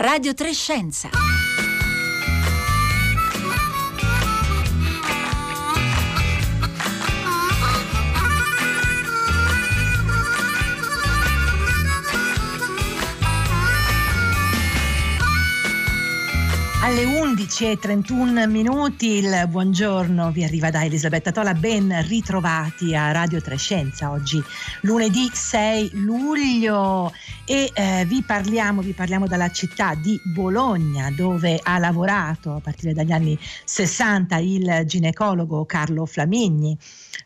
Radio Trescenza. Alle 11.31 minuti il buongiorno. Vi arriva da Elisabetta Tola, ben ritrovati a Radio Trescenza oggi lunedì 6 luglio e eh, vi, parliamo, vi parliamo dalla città di Bologna dove ha lavorato a partire dagli anni 60 il ginecologo Carlo Flamigni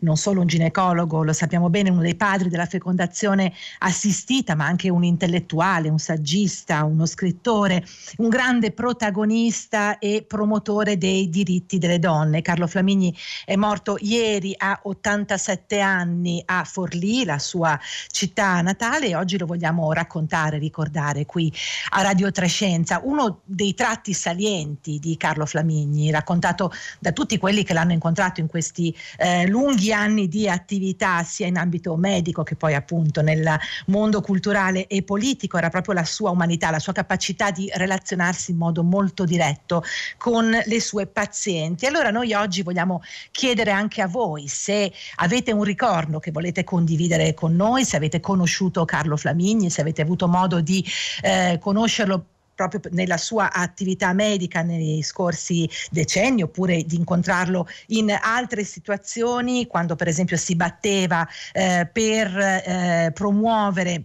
non solo un ginecologo, lo sappiamo bene, uno dei padri della fecondazione assistita, ma anche un intellettuale, un saggista, uno scrittore, un grande protagonista e promotore dei diritti delle donne. Carlo Flamigni è morto ieri a 87 anni a Forlì, la sua città natale, e oggi lo vogliamo raccontare, ricordare qui a Radio Trescenza. Uno dei tratti salienti di Carlo Flamigni, raccontato da tutti quelli che l'hanno incontrato in questi eh, lunghi anni di attività sia in ambito medico che poi appunto nel mondo culturale e politico, era proprio la sua umanità, la sua capacità di relazionarsi in modo molto diretto con le sue pazienti. Allora noi oggi vogliamo chiedere anche a voi se avete un ricordo che volete condividere con noi, se avete conosciuto Carlo Flamigni, se avete avuto modo di eh, conoscerlo proprio nella sua attività medica nei scorsi decenni oppure di incontrarlo in altre situazioni quando per esempio si batteva eh, per eh, promuovere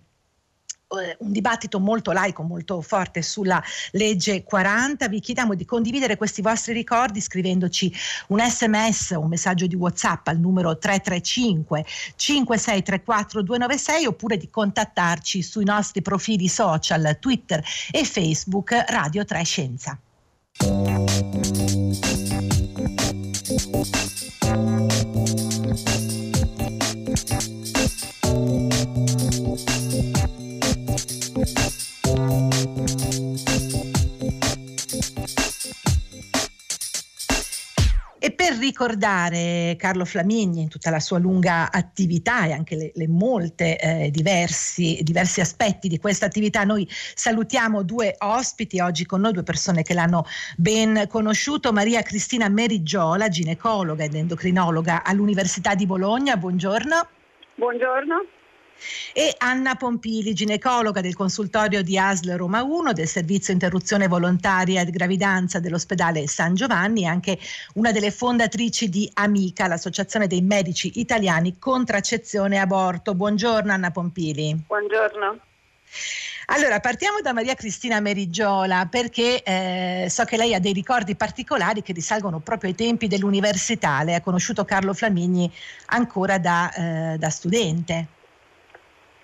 un dibattito molto laico, molto forte sulla legge 40. Vi chiediamo di condividere questi vostri ricordi scrivendoci un sms, un messaggio di WhatsApp al numero 335 5634 296 oppure di contattarci sui nostri profili social Twitter e Facebook Radio 3 Scienza. Ricordare Carlo Flamigni in tutta la sua lunga attività e anche le, le molte eh, diversi, diversi aspetti di questa attività, noi salutiamo due ospiti oggi con noi, due persone che l'hanno ben conosciuto, Maria Cristina Merigiola, ginecologa ed endocrinologa all'Università di Bologna. Buongiorno. Buongiorno e Anna Pompili, ginecologa del consultorio di ASL Roma 1 del servizio interruzione volontaria di gravidanza dell'ospedale San Giovanni e anche una delle fondatrici di Amica, l'associazione dei medici italiani contraccezione e aborto. Buongiorno Anna Pompili. Buongiorno. Allora, partiamo da Maria Cristina Merigiola perché eh, so che lei ha dei ricordi particolari che risalgono proprio ai tempi dell'università. Lei ha conosciuto Carlo Flamigni ancora da, eh, da studente.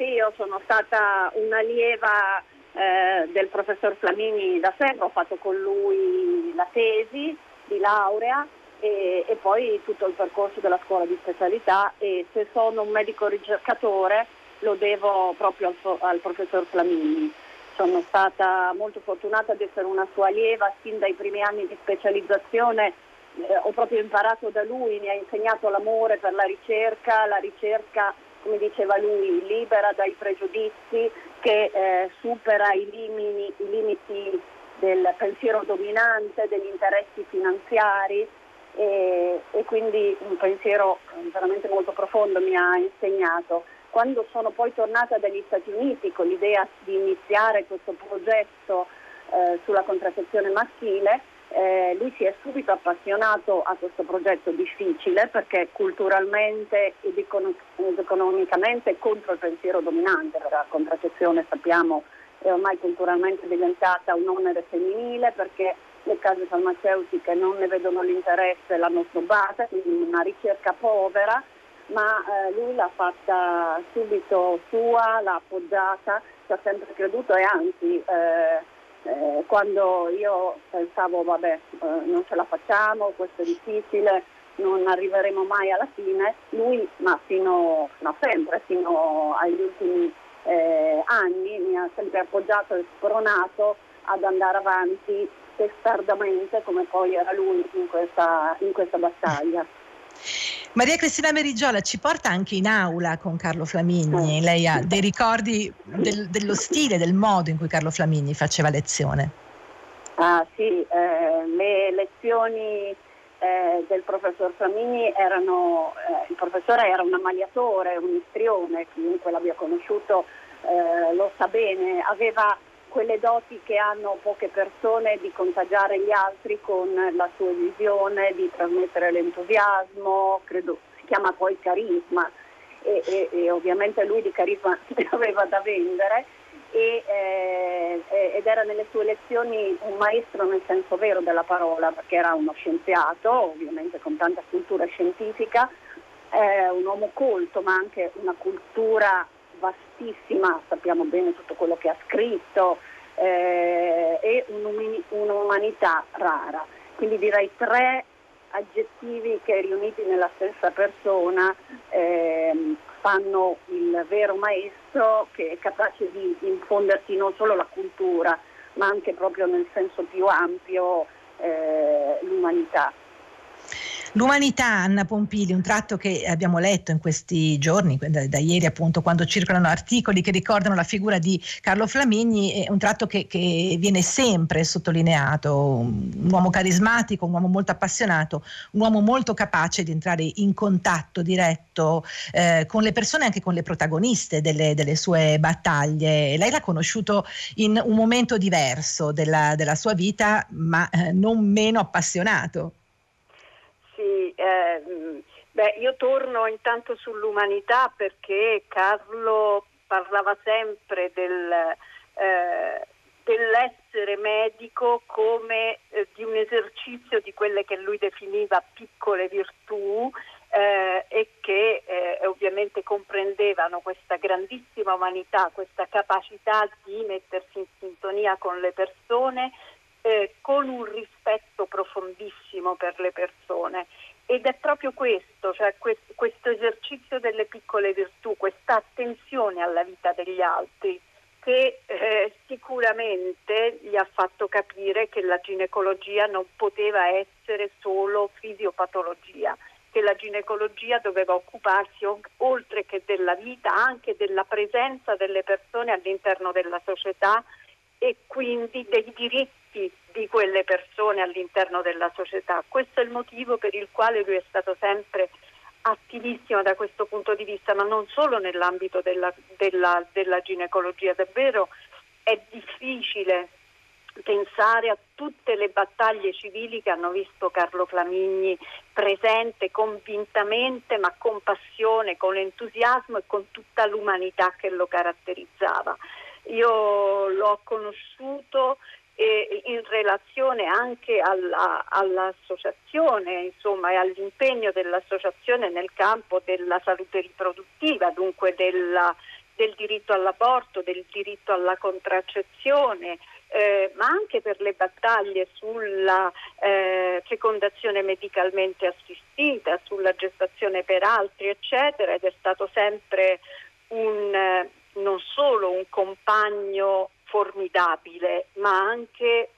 Sì, io sono stata un'allieva eh, del professor Flamini da sempre, ho fatto con lui la tesi di laurea e, e, poi tutto il percorso della scuola di specialità e se sono un medico ricercatore lo devo proprio al, al professor Flamini. Sono stata molto fortunata ad essere una sua allieva sin dai primi anni di specializzazione eh, ho proprio imparato da lui, mi ha insegnato l'amore per la ricerca, la ricerca come diceva lui, libera dai pregiudizi, che eh, supera i, limini, i limiti del pensiero dominante, degli interessi finanziari e, e, quindi un pensiero veramente molto profondo mi ha insegnato. Quando sono poi tornata dagli Stati Uniti con l'idea di iniziare questo progetto eh, sulla contraccezione maschile, eh, lui si è subito appassionato a questo progetto difficile perché culturalmente ed, econ- ed economicamente è contro il pensiero dominante, la contraccezione sappiamo è ormai culturalmente diventata un onere femminile perché le case farmaceutiche non ne vedono l'interesse, l'hanno snobbata, quindi una ricerca povera, ma eh, lui l'ha fatta subito sua, l'ha appoggiata, ci ha sempre creduto e anzi eh, eh, quando io pensavo vabbè eh, non ce la facciamo, questo è difficile, non arriveremo mai alla fine, lui ma fino, no, sempre, fino agli ultimi eh, anni mi ha sempre appoggiato e spronato ad andare avanti testardamente come poi era lui in questa, in questa battaglia. Maria Cristina Merigiola ci porta anche in aula con Carlo Flamigni. Lei ha dei ricordi del, dello stile, del modo in cui Carlo Flamigni faceva lezione. Ah sì, eh, le lezioni eh, del professor Flamigni erano, eh, il professore era un ammaliatore, un istrione, chiunque l'abbia conosciuto eh, lo sa bene, aveva quelle doti che hanno poche persone di contagiare gli altri con la sua visione, di trasmettere l'entusiasmo, credo si chiama poi carisma. E, e, e ovviamente lui di carisma ne aveva da vendere. E, eh, ed era nelle sue lezioni un maestro nel senso vero della parola perché era uno scienziato, ovviamente con tanta cultura scientifica, eh, un uomo colto ma anche una cultura vastissima, sappiamo bene tutto quello che ha scritto eh, e un'umanità rara. Quindi direi tre aggettivi che riuniti nella stessa persona eh, fanno il vero maestro che è capace di infonderti non solo la cultura ma anche proprio nel senso più ampio eh, l'umanità. L'umanità, Anna Pompili, un tratto che abbiamo letto in questi giorni, da, da, ieri appunto, quando circolano articoli che ricordano la figura di Carlo Flamigni, è un tratto che, che viene sempre sottolineato, un uomo carismatico, un uomo molto appassionato, un uomo molto capace di entrare in contatto diretto eh, con le persone, anche con le protagoniste delle, delle, sue battaglie. Lei l'ha conosciuto in un momento diverso della, della sua vita, ma eh, non meno appassionato. Sì, eh, beh, io torno intanto sull'umanità perché Carlo parlava sempre del, eh, dell'essere medico come eh, di un esercizio di quelle che lui definiva piccole virtù eh, e che eh, ovviamente comprendevano questa grandissima umanità, questa capacità di mettersi in sintonia con le persone eh, con un rispetto profondissimo per le persone. Ed è proprio questo, cioè questo, questo esercizio delle piccole virtù, questa attenzione alla vita degli altri, che eh, sicuramente gli ha fatto capire che la ginecologia non poteva essere solo fisiopatologia, che la ginecologia doveva occuparsi oltre che della vita anche della presenza delle persone all'interno della società e quindi dei diritti di quelle persone all'interno della società. Questo è il motivo per il quale lui è stato sempre attivissimo da questo punto di vista, ma non solo nell'ambito della, della, della ginecologia, davvero è difficile pensare a tutte le battaglie civili che hanno visto Carlo Flamigni presente convintamente, ma con passione, con entusiasmo e con tutta l'umanità che lo caratterizzava. Io l'ho conosciuto eh, in relazione anche alla, all'associazione insomma, e all'impegno dell'associazione nel campo della salute riproduttiva, dunque della, del diritto all'aborto, del diritto alla contraccezione, eh, ma anche per le battaglie sulla eh, fecondazione medicalmente assistita, sulla gestazione per altri, eccetera, ed è stato sempre un eh, non solo un compagno formidabile, ma anche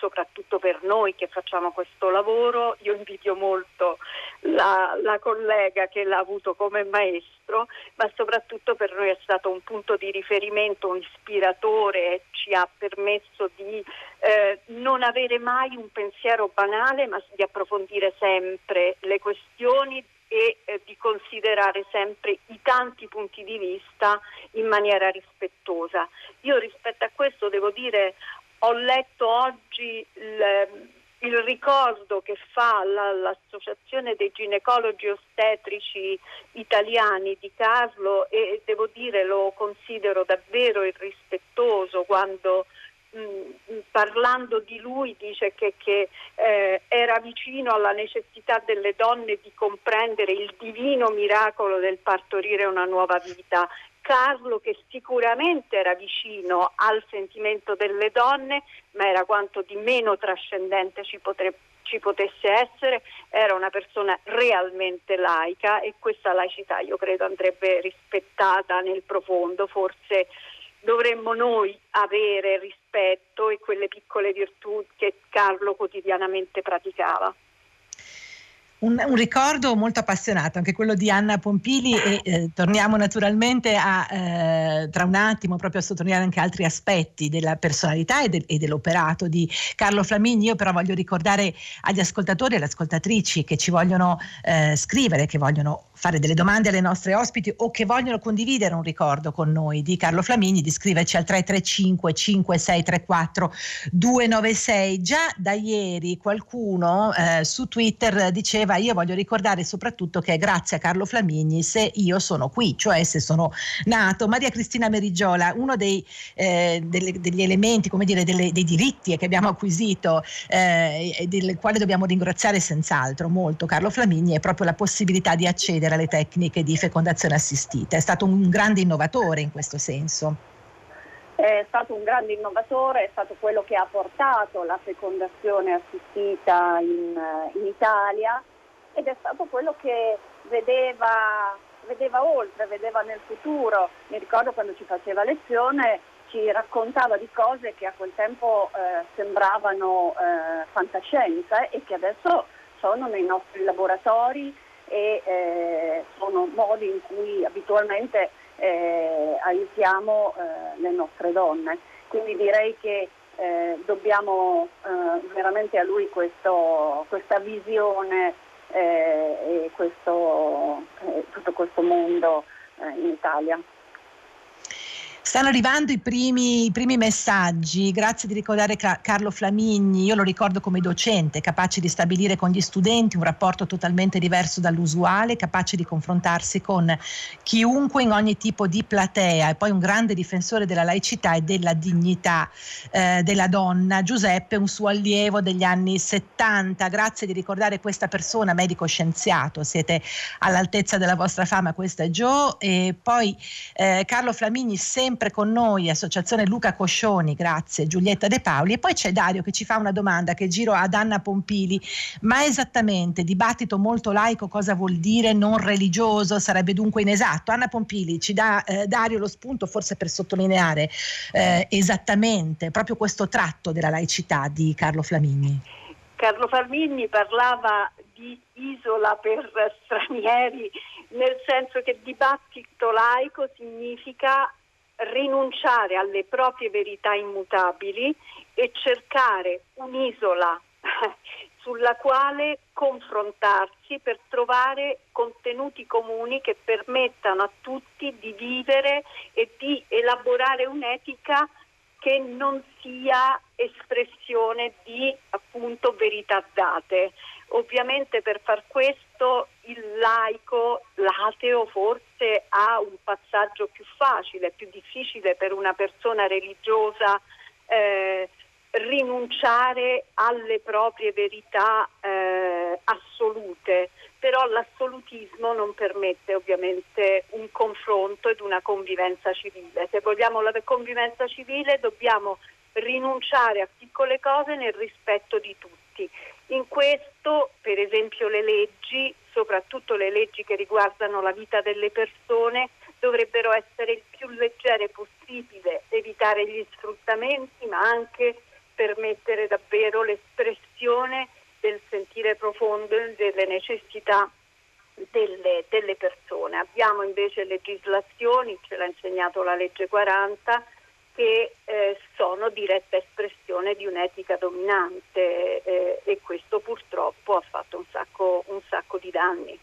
soprattutto per noi che facciamo questo lavoro, io invidio molto la, la, collega che l'ha avuto come maestro, ma soprattutto per noi è stato un punto di riferimento, un ispiratore, ci ha permesso di eh, non avere mai un pensiero banale, ma di approfondire sempre le questioni e eh, di considerare sempre i tanti punti di vista in maniera rispettosa. Io rispetto a questo devo dire ho letto oggi il, il ricordo che fa la, l'Associazione dei ginecologi ostetrici italiani di Carlo e devo dire lo considero davvero irrispettoso quando mh, parlando di lui dice che, che eh, era vicino alla necessità delle donne di comprendere il divino miracolo del partorire una nuova vita. Carlo che sicuramente era vicino al sentimento delle donne, ma era quanto di meno trascendente ci, potre, ci potesse essere, era una persona realmente laica e questa laicità io credo andrebbe rispettata nel profondo, forse dovremmo noi avere rispetto e quelle piccole virtù che Carlo quotidianamente praticava. un, un, ricordo molto appassionato, anche quello di Anna Pompili e eh, torniamo naturalmente a, eh, tra un attimo proprio a sottolineare anche altri aspetti della personalità e, de, e, dell'operato di Carlo Flamini. Io però voglio ricordare agli ascoltatori e alle ascoltatrici che ci vogliono eh, scrivere, che vogliono fare delle domande alle nostre ospiti o che vogliono condividere un ricordo con noi di Carlo Flamini, di scriverci al 335 5634 296. Già da ieri qualcuno eh, su Twitter diceva io voglio ricordare soprattutto che è grazie a Carlo Flamini se io sono qui, cioè se sono nato. Maria Cristina Merigiola, uno dei, eh, delle, degli elementi, come dire, delle, dei diritti che abbiamo acquisito eh, e del quale dobbiamo ringraziare senz'altro molto Carlo Flamini è proprio la possibilità di accedere alle tecniche di fecondazione assistita. È stato un grande innovatore in questo senso. È stato un grande innovatore, è stato quello che ha portato la fecondazione assistita in, in Italia ed è stato quello che vedeva, vedeva, oltre, vedeva nel futuro. Mi ricordo quando ci faceva lezione ci raccontava di cose che a quel tempo eh, sembravano eh, fantascienza e che adesso sono nei nostri laboratori e eh, sono modi in cui abitualmente eh, aiutiamo eh, le nostre donne. Quindi direi che eh, dobbiamo eh, veramente a lui questo, questa visione e questo, tutto questo mondo in Italia. Stanno arrivando i primi, i primi, messaggi, grazie di ricordare Carlo Flamigni, io lo ricordo come docente, capace di stabilire con gli studenti un rapporto totalmente diverso dall'usuale, capace di confrontarsi con chiunque in ogni tipo di platea e poi un grande difensore della laicità e della dignità eh, della donna. Giuseppe, un suo allievo degli anni 70, grazie di ricordare questa persona, medico scienziato, siete all'altezza della vostra fama, questo è Joe. E poi eh, Carlo Flamigni sempre sempre con noi, Associazione Luca Coscioni, grazie, Giulietta De Paoli. E poi c'è Dario che ci fa una domanda che giro ad Anna Pompili, ma esattamente dibattito molto laico cosa vuol dire non religioso? Sarebbe dunque inesatto. Anna Pompili ci dà eh, Dario lo spunto forse per sottolineare eh, esattamente proprio questo tratto della laicità di Carlo Flamini. Carlo Flamini parlava di isola per stranieri, nel senso che dibattito laico significa rinunciare alle proprie verità immutabili e cercare un'isola sulla quale confrontarsi per trovare contenuti comuni che permettano a tutti di vivere e di elaborare un'etica che non sia espressione di appunto verità date. Ovviamente per far questo il laico, l'ateo forse ha un passaggio più facile, più difficile per una persona religiosa eh, rinunciare alle proprie verità eh, assolute, però l'assolutismo non permette ovviamente un confronto ed una convivenza civile. Se vogliamo la convivenza civile dobbiamo rinunciare a piccole cose nel rispetto di tutti. In questo, per esempio, le leggi, soprattutto le leggi che riguardano la vita delle persone, dovrebbero essere il più leggere possibile, evitare gli sfruttamenti, ma anche permettere davvero l'espressione del sentire profondo e delle necessità delle, delle persone. Abbiamo invece legislazioni, ce l'ha insegnato la legge 40, che eh, sono diretta espressione di un'etica dominante eh, e questo purtroppo ha fatto un sacco, un sacco di danni.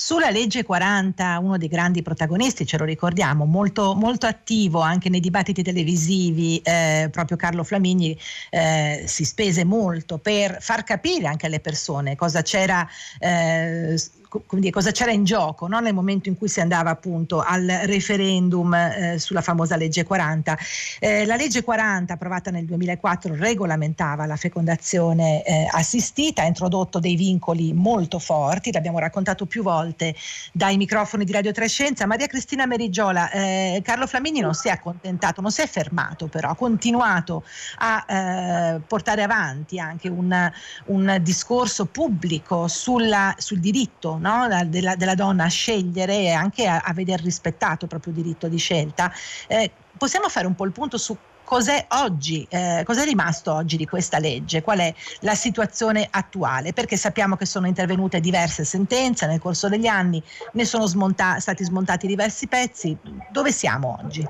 Sulla legge 40, uno dei grandi protagonisti, ce lo ricordiamo, molto, molto attivo anche nei dibattiti televisivi, eh, proprio Carlo Flamigni eh, si spese molto per far capire anche alle persone cosa c'era eh, dire, cosa c'era in gioco no? nel momento in cui si andava appunto al referendum eh, sulla famosa legge 40. Eh, la legge 40 approvata nel 2004 regolamentava la fecondazione eh, assistita, ha introdotto dei vincoli molto forti, l'abbiamo raccontato più volte dai microfoni di Radio Trescenza. Maria Cristina Merigiola, eh, Carlo Flamini non si è accontentato, non si è fermato però, ha continuato a eh, portare avanti anche un, un discorso pubblico sulla, sul diritto no? della, della, donna a scegliere e anche a, a veder rispettato il proprio diritto di scelta. Eh, possiamo fare un po' il punto su cos'è oggi, eh, cos'è rimasto oggi di questa legge, qual è la situazione attuale, perché sappiamo che sono intervenute diverse sentenze nel corso degli anni, ne sono smonta- stati smontati diversi pezzi, dove siamo oggi?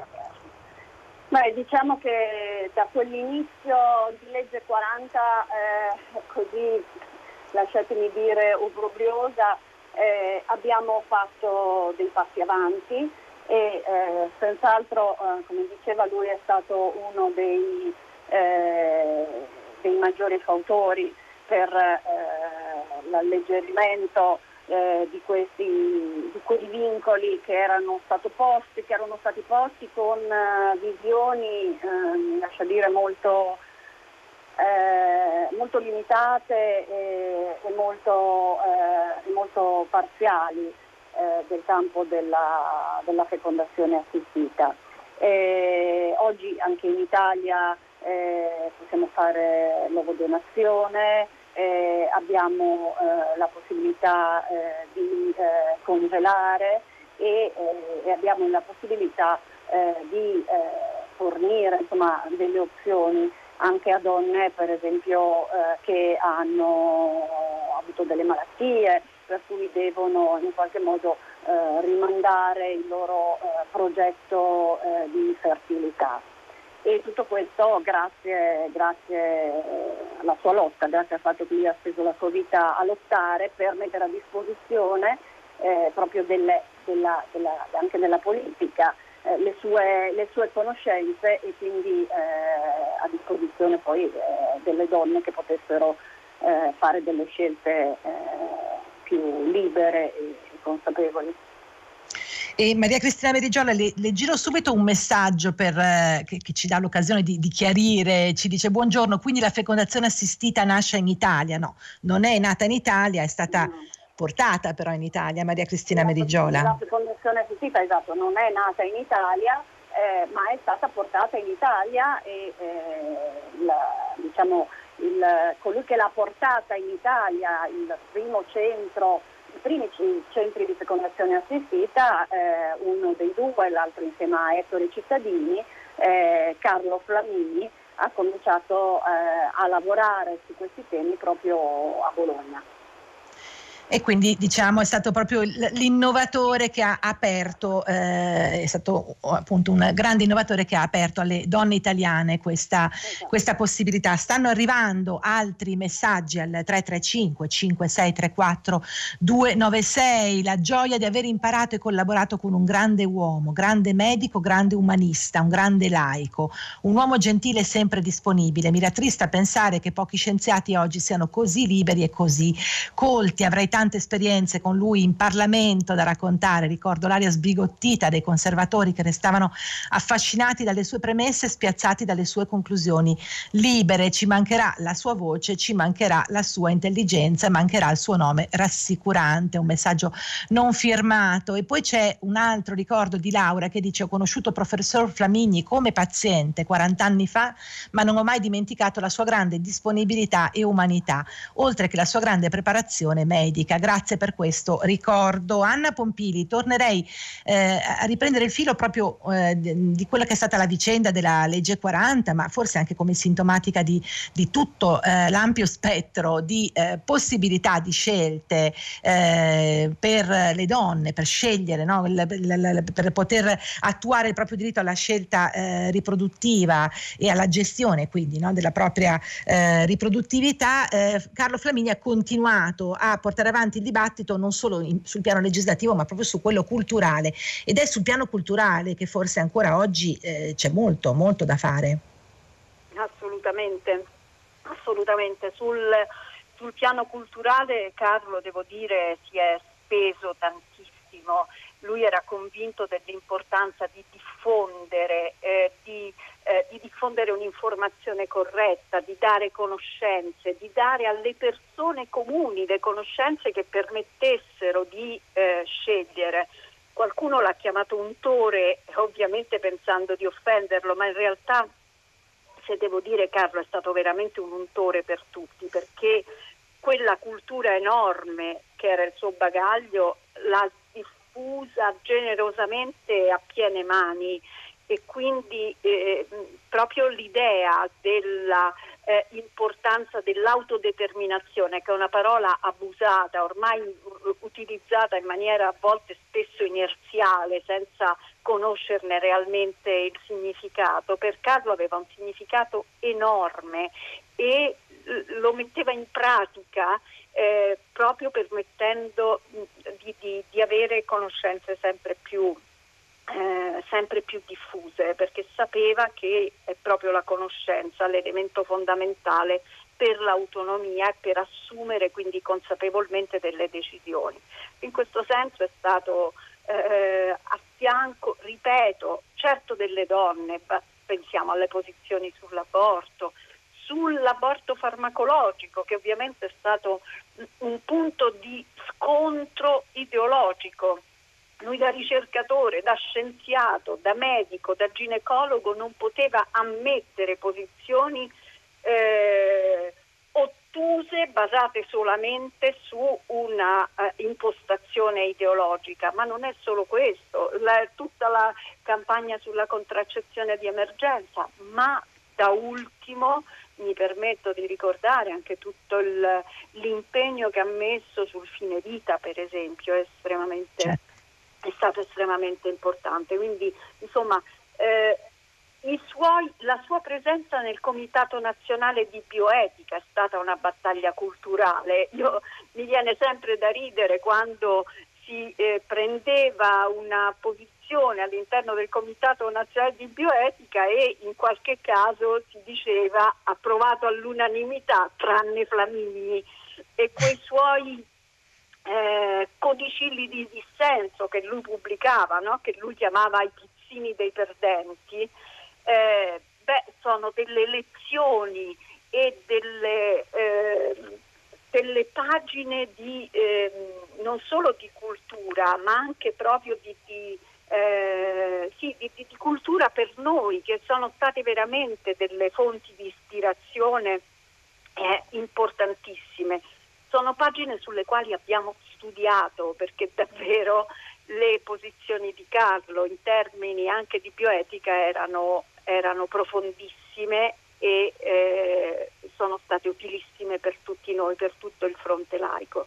Beh, diciamo che da quell'inizio di legge 40, eh, così lasciatemi dire obbrobriosa, eh, abbiamo fatto dei passi avanti e eh, senz'altro, eh, come diceva, lui è stato uno dei, eh, dei maggiori fautori per eh, l'alleggerimento eh, di, questi, di quei vincoli che erano, posti, che erano stati posti con visioni, mi lascia dire, molto eh, molto limitate e, e, molto, eh, molto, parziali eh, del campo della, della fecondazione assistita. oggi anche in Italia eh, possiamo fare l'ovodonazione, eh, abbiamo eh, la possibilità di congelare e, e, abbiamo la possibilità di fornire insomma, delle opzioni anche a donne per esempio eh, che hanno avuto delle malattie per cui devono in qualche modo eh, rimandare il loro eh, progetto eh, di fertilità. E tutto questo grazie, grazie, alla sua lotta, grazie al fatto che lui ha speso la sua vita a lottare per mettere a disposizione eh, proprio delle, della, della, anche della politica le, sue, le, sue, conoscenze e quindi eh, a disposizione poi eh, delle donne che potessero eh, fare delle scelte eh, più libere e, e consapevoli. E Maria Cristina Merigiola, le, le, giro subito un messaggio per, eh, che, che, ci dà l'occasione di, di, chiarire, ci dice buongiorno, quindi la fecondazione assistita nasce in Italia? No, non è nata in Italia, è stata no portata però in Italia, Maria Cristina Merigiola. La fecondazione assistita esatto, non è nata in Italia, eh, ma è stata portata in Italia e eh, la, diciamo, il, colui che l'ha portata in Italia, il primo centro, i primi centri di fecondazione assistita, eh, uno dei due, l'altro insieme a Ettore Cittadini, eh, Carlo Flamini, ha cominciato eh, a lavorare su questi temi proprio a Bologna e quindi diciamo è stato proprio l'innovatore che ha aperto, eh, è stato appunto un grande innovatore che ha aperto alle donne italiane questa, esatto. questa possibilità. Stanno arrivando altri messaggi al 335 5634 296, la gioia di aver imparato e collaborato con un grande uomo, grande medico, grande umanista, un grande laico, un uomo gentile e sempre disponibile. Mi rattrista pensare che pochi scienziati oggi siano così liberi e così colti. Avrei tanto tante esperienze con lui in Parlamento da raccontare, ricordo l'aria sbigottita dei conservatori che restavano affascinati dalle sue premesse, spiazzati dalle sue conclusioni libere, ci mancherà la sua voce, ci mancherà la sua intelligenza, mancherà il suo nome rassicurante, un messaggio non firmato. E poi c'è un altro ricordo di Laura che dice ho conosciuto professor Flamigni come paziente 40 anni fa, ma non ho mai dimenticato la sua grande disponibilità e umanità, oltre che la sua grande preparazione medica politica. Grazie per questo ricordo. Anna Pompili, tornerei eh, a riprendere il filo proprio eh, di quella che è stata la vicenda della legge 40, ma forse anche come sintomatica di, di tutto eh, l'ampio spettro di eh, possibilità di scelte eh, per le donne, per scegliere, no? l, l, l, per poter attuare il proprio diritto alla scelta eh, riproduttiva e alla gestione quindi no? della propria riproduttività. Carlo Flamini ha continuato a portare avanti avanti il dibattito non solo in, sul piano legislativo ma proprio su quello culturale ed è sul piano culturale che forse ancora oggi eh, c'è molto, molto da fare. Assolutamente, assolutamente. Sul, sul piano culturale Carlo devo dire si è speso tantissimo lui era convinto dell'importanza di diffondere, eh, di, eh, di diffondere, un'informazione corretta, di dare conoscenze, di dare alle persone comuni le conoscenze che permettessero di eh, scegliere. Qualcuno l'ha chiamato untore, ovviamente pensando di offenderlo, ma in realtà, se devo dire Carlo, è stato veramente un untore per tutti, perché quella cultura enorme che era il suo bagaglio l'ha diffusa generosamente a piene mani e quindi eh, proprio l'idea dell'importanza eh, dell'autodeterminazione, che è una parola abusata, ormai utilizzata in maniera a volte spesso inerziale, senza conoscerne realmente il significato, per Carlo aveva un significato enorme e lo metteva in pratica eh, proprio permettendo di, di, di, avere conoscenze sempre più, eh, sempre più diffuse, perché sapeva che è proprio la conoscenza l'elemento fondamentale per l'autonomia e per assumere quindi consapevolmente delle decisioni. In questo senso è stato eh, a fianco, ripeto, certo delle donne, pensiamo alle posizioni sull'aborto, sull'aborto farmacologico, che ovviamente è stato un punto di scontro ideologico. Lui da ricercatore, da scienziato, da medico, da ginecologo non poteva ammettere posizioni eh, ottuse basate solamente su una uh, impostazione ideologica, ma non è solo questo, la, tutta la campagna sulla contraccezione di emergenza, ma da ultimo mi permetto di ricordare anche tutto il, l'impegno che ha messo sul fine vita, per esempio, è, certo. è stato estremamente importante. Quindi, insomma, eh, suoi, la sua presenza nel Comitato Nazionale di Bioetica è stata una battaglia culturale. Io, mi viene sempre da ridere quando si eh, prendeva una posizione all'interno del Comitato Nazionale di Bioetica e in qualche caso si diceva approvato all'unanimità tranne Flamini e quei suoi eh, codicilli di dissenso che lui pubblicava, no? che lui chiamava i pizzini dei perdenti, eh, beh, sono delle lezioni e delle, eh, delle pagine di, eh, non solo di cultura, ma anche proprio di, di, eh, sì, di, di, cultura per noi, che sono state veramente delle fonti di ispirazione eh, importantissime. Sono pagine sulle quali abbiamo studiato perché davvero le posizioni di Carlo in termini anche di bioetica erano erano profondissime e eh, sono state utilissime per tutti noi, per tutto il fronte laico.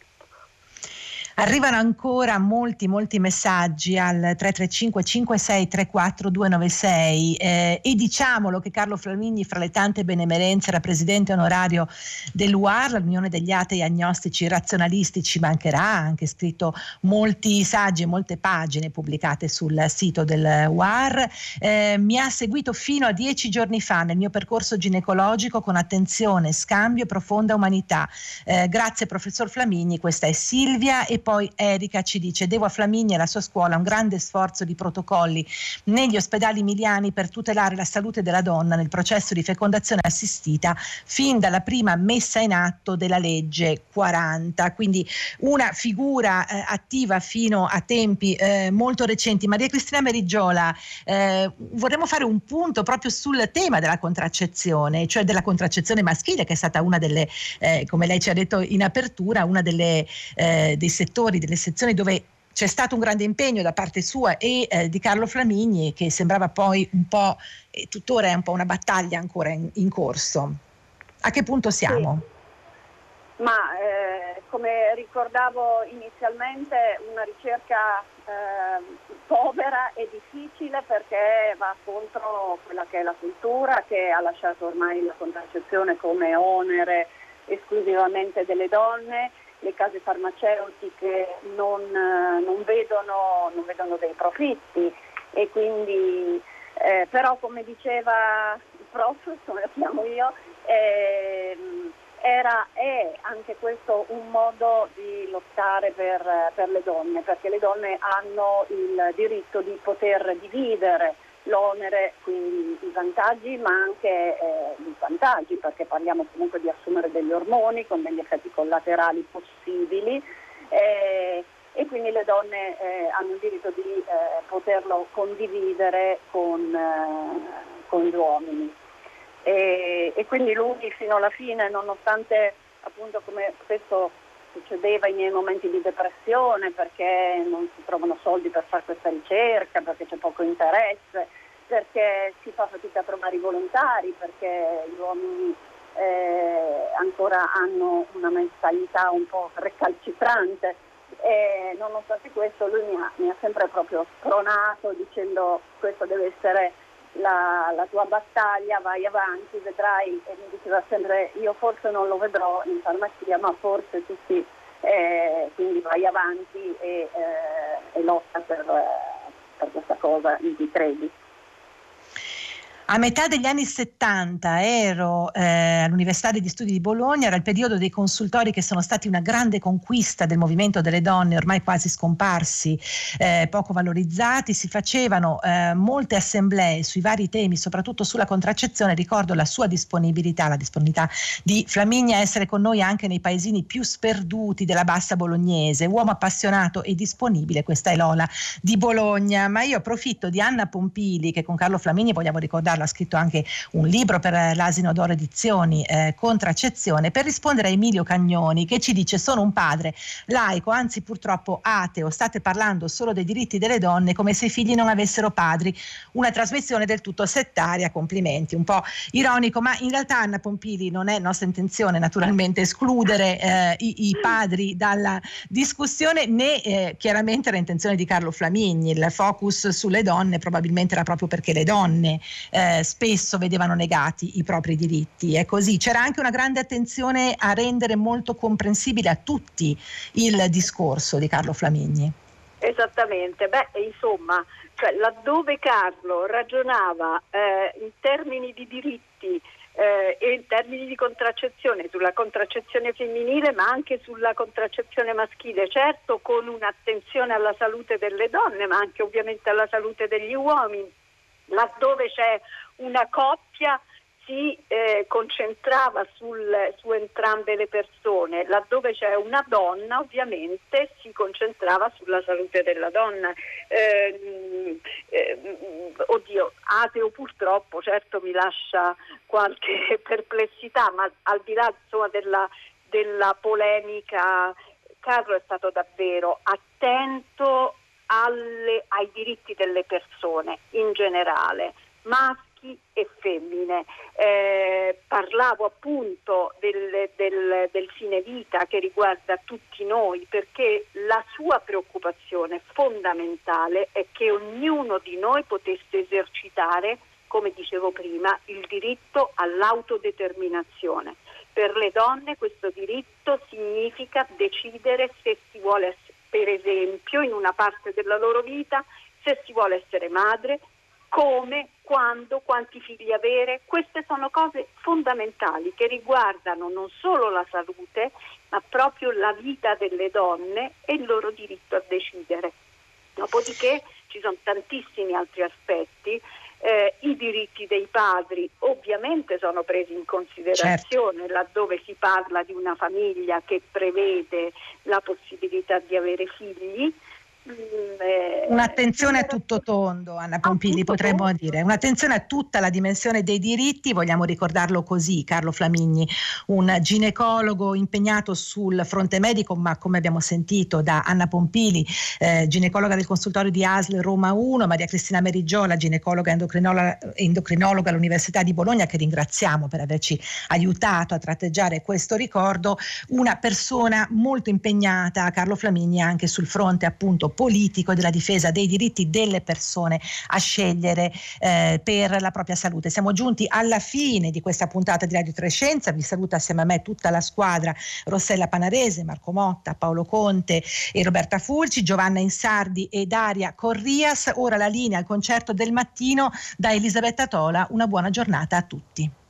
Arrivano ancora molti, molti messaggi al 335 5634 296 eh, e diciamolo che Carlo Flamigni, fra le tante benemerenze, era presidente onorario dell'UAR, l'Unione degli Atei Agnostici Razionalistici, ma anche ha anche scritto molti saggi e molte pagine pubblicate sul sito del UAR. Eh, mi ha seguito fino a dieci giorni fa nel mio percorso ginecologico con attenzione, scambio e profonda umanità. Eh, grazie professor Flamigni, questa è Silvia e poi Erika ci dice devo a Flaminia e alla sua scuola un grande sforzo di protocolli negli ospedali miliani per tutelare la salute della donna nel processo di fecondazione assistita fin dalla prima messa in atto della legge 40. Quindi una figura eh, attiva fino a tempi eh, molto recenti. Maria Cristina Merigiola, eh, vorremmo fare un punto proprio sul tema della contraccezione, cioè della contraccezione maschile che è stata una delle, eh, come lei ci ha detto in apertura, una delle, eh, dei settori settori, delle sezioni dove c'è stato un grande impegno da parte sua e eh, di Carlo Flamigni che sembrava poi un po', e tuttora è un po' una battaglia ancora in, in corso. A che punto siamo? Sì. Ma eh, come ricordavo inizialmente una ricerca eh, povera e difficile perché va contro quella che è la cultura che ha lasciato ormai la contraccezione come onere esclusivamente delle donne le case farmaceutiche non, non, vedono, non vedono, dei profitti e quindi eh, però come diceva il prof, come lo chiamo io, eh, era, è anche questo un modo di lottare per, per le donne, perché le donne hanno il diritto di poter dividere l'onere, quindi i vantaggi ma anche eh, i vantaggi perché parliamo comunque di assumere degli ormoni con degli effetti collaterali possibili eh, e quindi le donne eh, hanno il diritto di eh, poterlo condividere con, eh, con gli uomini. E, e, quindi lui fino alla fine, nonostante appunto come spesso succedeva in miei momenti di depressione perché non si trovano soldi per fare questa ricerca, perché c'è poco interesse, perché si fa fatica a trovare i volontari, perché gli uomini eh, ancora hanno una mentalità un po' recalcitrante. E nonostante questo lui mi ha, mi ha sempre proprio spronato dicendo questo deve essere la, la, tua battaglia, vai avanti, vedrai, e mi diceva sempre io forse non lo vedrò in farmacia, ma forse tu sì, eh, quindi vai avanti e, eh, e lotta per, per questa cosa in cui credi. A metà degli anni 70 ero eh, all'Università degli Studi di Bologna, era il periodo dei consultori che sono stati una grande conquista del movimento delle donne, ormai quasi scomparsi, eh, poco valorizzati, si facevano eh, molte assemblee sui vari temi, soprattutto sulla contraccezione, ricordo la sua disponibilità, la disponibilità di Flaminia a essere con noi anche nei paesini più sperduti della bassa bolognese, uomo appassionato e disponibile, questa è Lola di Bologna, ma io approfitto di Anna Pompili che con Carlo Flamini vogliamo ha scritto anche un libro per eh, l'Asino d'Oro Edizioni, eh, Contraccezione, per rispondere a Emilio Cagnoni che ci dice sono un padre laico, anzi purtroppo ateo, state parlando solo dei diritti delle donne come se i figli non avessero padri, una trasmissione del tutto settaria, complimenti, un po' ironico, ma in realtà Anna Pompili non è nostra intenzione naturalmente escludere eh, i, i, padri dalla discussione né eh, chiaramente era intenzione di Carlo Flamigni, il focus sulle donne probabilmente era proprio perché le donne eh, eh, spesso vedevano negati i propri diritti. È così. C'era anche una grande attenzione a rendere molto comprensibile a tutti il discorso di Carlo Flamigni. Esattamente, beh, insomma, cioè, laddove Carlo ragionava eh, in termini di diritti eh, e in termini di contraccezione, sulla contraccezione femminile ma anche sulla contraccezione maschile, certo con un'attenzione alla salute delle donne ma anche ovviamente alla salute degli uomini, laddove c'è una coppia si eh, concentrava sul, su entrambe le persone, laddove c'è una donna ovviamente si concentrava sulla salute della donna. Eh, eh, oddio, ateo purtroppo certo mi lascia qualche perplessità, ma al di là insomma, della, della polemica, Carlo è stato davvero attento alle, ai diritti delle persone in generale, maschi e femmine. Eh, parlavo appunto del, del, del fine vita che riguarda tutti noi perché la sua preoccupazione fondamentale è che ognuno di noi potesse esercitare, come dicevo prima, il diritto all'autodeterminazione. Per le donne questo diritto significa decidere se si vuole per esempio, in una parte della loro vita, se si vuole essere madre, come, quando, quanti figli avere. Queste sono cose fondamentali che riguardano non solo la salute, ma proprio la vita delle donne e il loro diritto a decidere. Dopodiché ci sono tantissimi altri aspetti eh, I diritti dei padri ovviamente sono presi in considerazione certo. laddove si parla di una famiglia che prevede la possibilità di avere figli, Un'attenzione a tutto tondo, Anna Pompili, potremmo tondo. dire. Un'attenzione a tutta la dimensione dei diritti, vogliamo ricordarlo così, Carlo Flamigni, un ginecologo impegnato sul fronte medico, ma come abbiamo sentito da Anna Pompili, eh, ginecologa del consultorio di ASL Roma 1, Maria Cristina Merigiola, ginecologa endocrinologa, endocrinologa all'Università di Bologna, che ringraziamo per averci aiutato a tratteggiare questo ricordo, una persona molto impegnata, Carlo Flamigni, anche sul fronte appunto politico della difesa dei diritti delle persone a scegliere eh, per la propria salute. Siamo giunti alla fine di questa puntata di Radio Trescenza, vi saluta assieme a me tutta la squadra Rossella Panarese, Marco Motta, Paolo Conte e Roberta Fulci, Giovanna Insardi e Daria Corrias. Ora la linea al concerto del mattino da Elisabetta Tola. Una buona giornata a tutti.